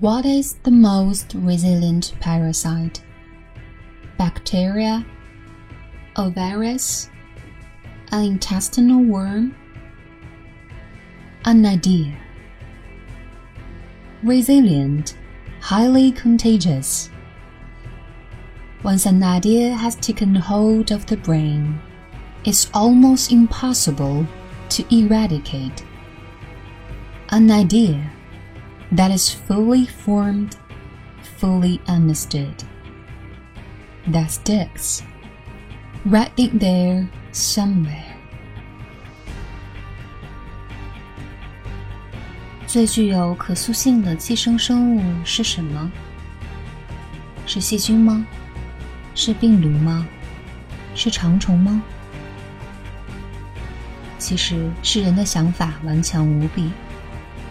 What is the most resilient parasite? Bacteria? A virus? An intestinal worm? An idea. Resilient, highly contagious. Once an idea has taken hold of the brain, it's almost impossible to eradicate. An idea that is fully formed, fully understood. That sticks. Right in there somewhere. 最具有可塑性的寄生生物是什么？是细菌吗？是病毒吗？是长虫吗？其实是人的想法顽强无比，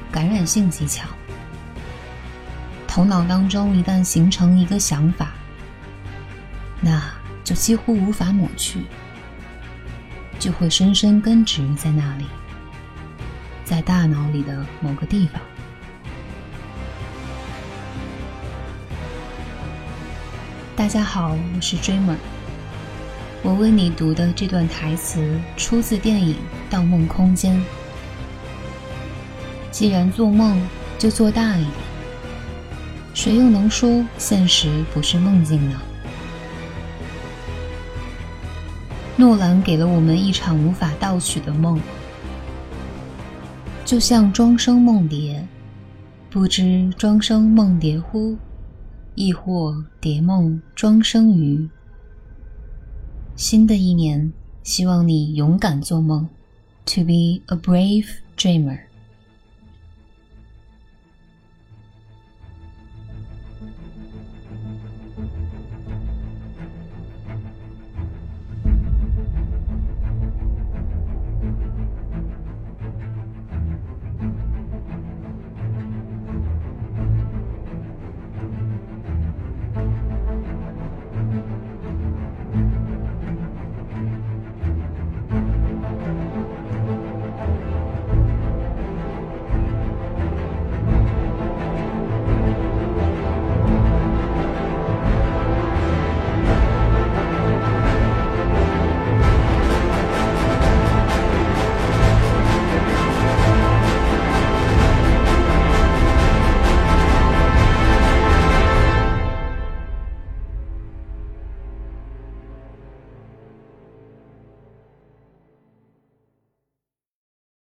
感染性极强。头脑当中一旦形成一个想法，那就几乎无法抹去，就会深深根植在那里，在大脑里的某个地方。大家好，我是 Dreamer。我为你读的这段台词出自电影《盗梦空间》。既然做梦，就做大一点。谁又能说现实不是梦境呢？诺兰给了我们一场无法盗取的梦，就像庄生梦蝶，不知庄生梦蝶乎？亦或蝶梦庄生鱼？新的一年，希望你勇敢做梦，To be a brave dreamer。